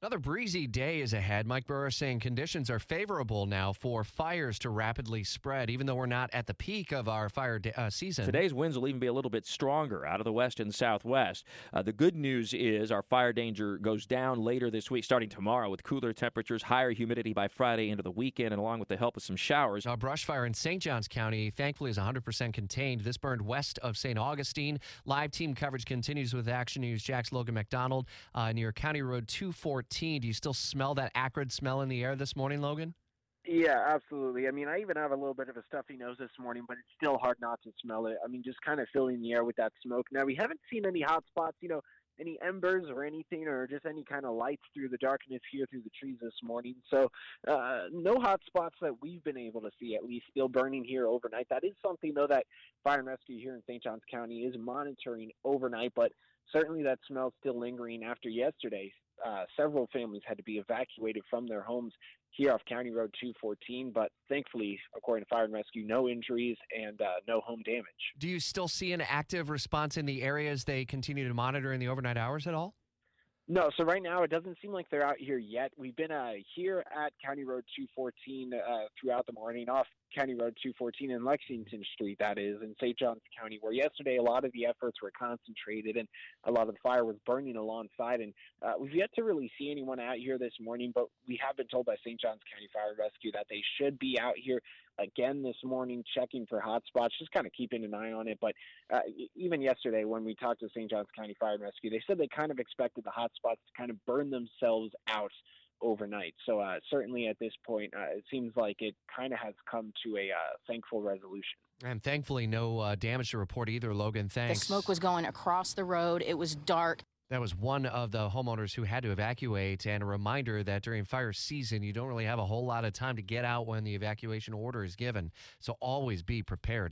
Another breezy day is ahead. Mike Buresh saying conditions are favorable now for fires to rapidly spread, even though we're not at the peak of our fire de- uh, season. Today's winds will even be a little bit stronger out of the west and southwest. Uh, the good news is our fire danger goes down later this week, starting tomorrow, with cooler temperatures, higher humidity by Friday into the weekend, and along with the help of some showers. A brush fire in St. Johns County, thankfully, is 100% contained. This burned west of St. Augustine. Live team coverage continues with Action News. Jax Logan MacDonald uh, near County Road 214. Do you still smell that acrid smell in the air this morning, Logan? Yeah, absolutely. I mean, I even have a little bit of a stuffy nose this morning, but it's still hard not to smell it. I mean, just kind of filling the air with that smoke. Now, we haven't seen any hot spots, you know, any embers or anything, or just any kind of lights through the darkness here through the trees this morning. So, uh, no hot spots that we've been able to see, at least still burning here overnight. That is something, though, that Fire and Rescue here in St. Johns County is monitoring overnight, but certainly that smell still lingering after yesterday. Uh, several families had to be evacuated from their homes here off County Road 214, but thankfully, according to Fire and Rescue, no injuries and uh, no home damage. Do you still see an active response in the areas they continue to monitor in the overnight hours at all? No, so right now it doesn't seem like they're out here yet. We've been uh, here at County Road 214 uh, throughout the morning, off County Road 214 in Lexington Street, that is, in St. Johns County, where yesterday a lot of the efforts were concentrated and a lot of the fire was burning alongside. And uh, we've yet to really see anyone out here this morning, but we have been told by St. Johns County Fire Rescue that they should be out here again this morning, checking for hot spots, just kind of keeping an eye on it. But uh, even yesterday, when we talked to St. Johns County Fire and Rescue, they said they kind of expected the hot spots to kind of burn themselves out overnight. So uh, certainly at this point, uh, it seems like it kind of has come to a uh, thankful resolution. And thankfully, no uh, damage to report either, Logan. Thanks. The smoke was going across the road. It was dark. That was one of the homeowners who had to evacuate. And a reminder that during fire season, you don't really have a whole lot of time to get out when the evacuation order is given. So always be prepared.